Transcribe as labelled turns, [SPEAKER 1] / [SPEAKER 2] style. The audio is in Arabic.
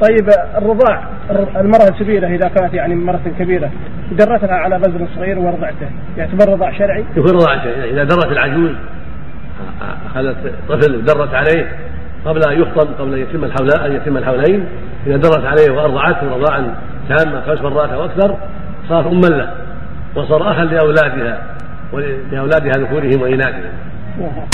[SPEAKER 1] طيب الرضاع المرأة الكبيرة إذا كانت يعني مرأة كبيرة درتها على بذر صغير ورضعته يعني يعتبر رضاع شرعي؟
[SPEAKER 2] يكون رضاع شرعي إذا درت العجوز أخذت طفل ودرت عليه قبل أن يفطم قبل أن يتم الحولين أن يتم الحولين إذا درت عليه وأرضعته رضاعا تاما خمس مرات أو أكثر صار أما له وصار أخا لأولادها ولأولادها ذكورهم وإناثهم نعم.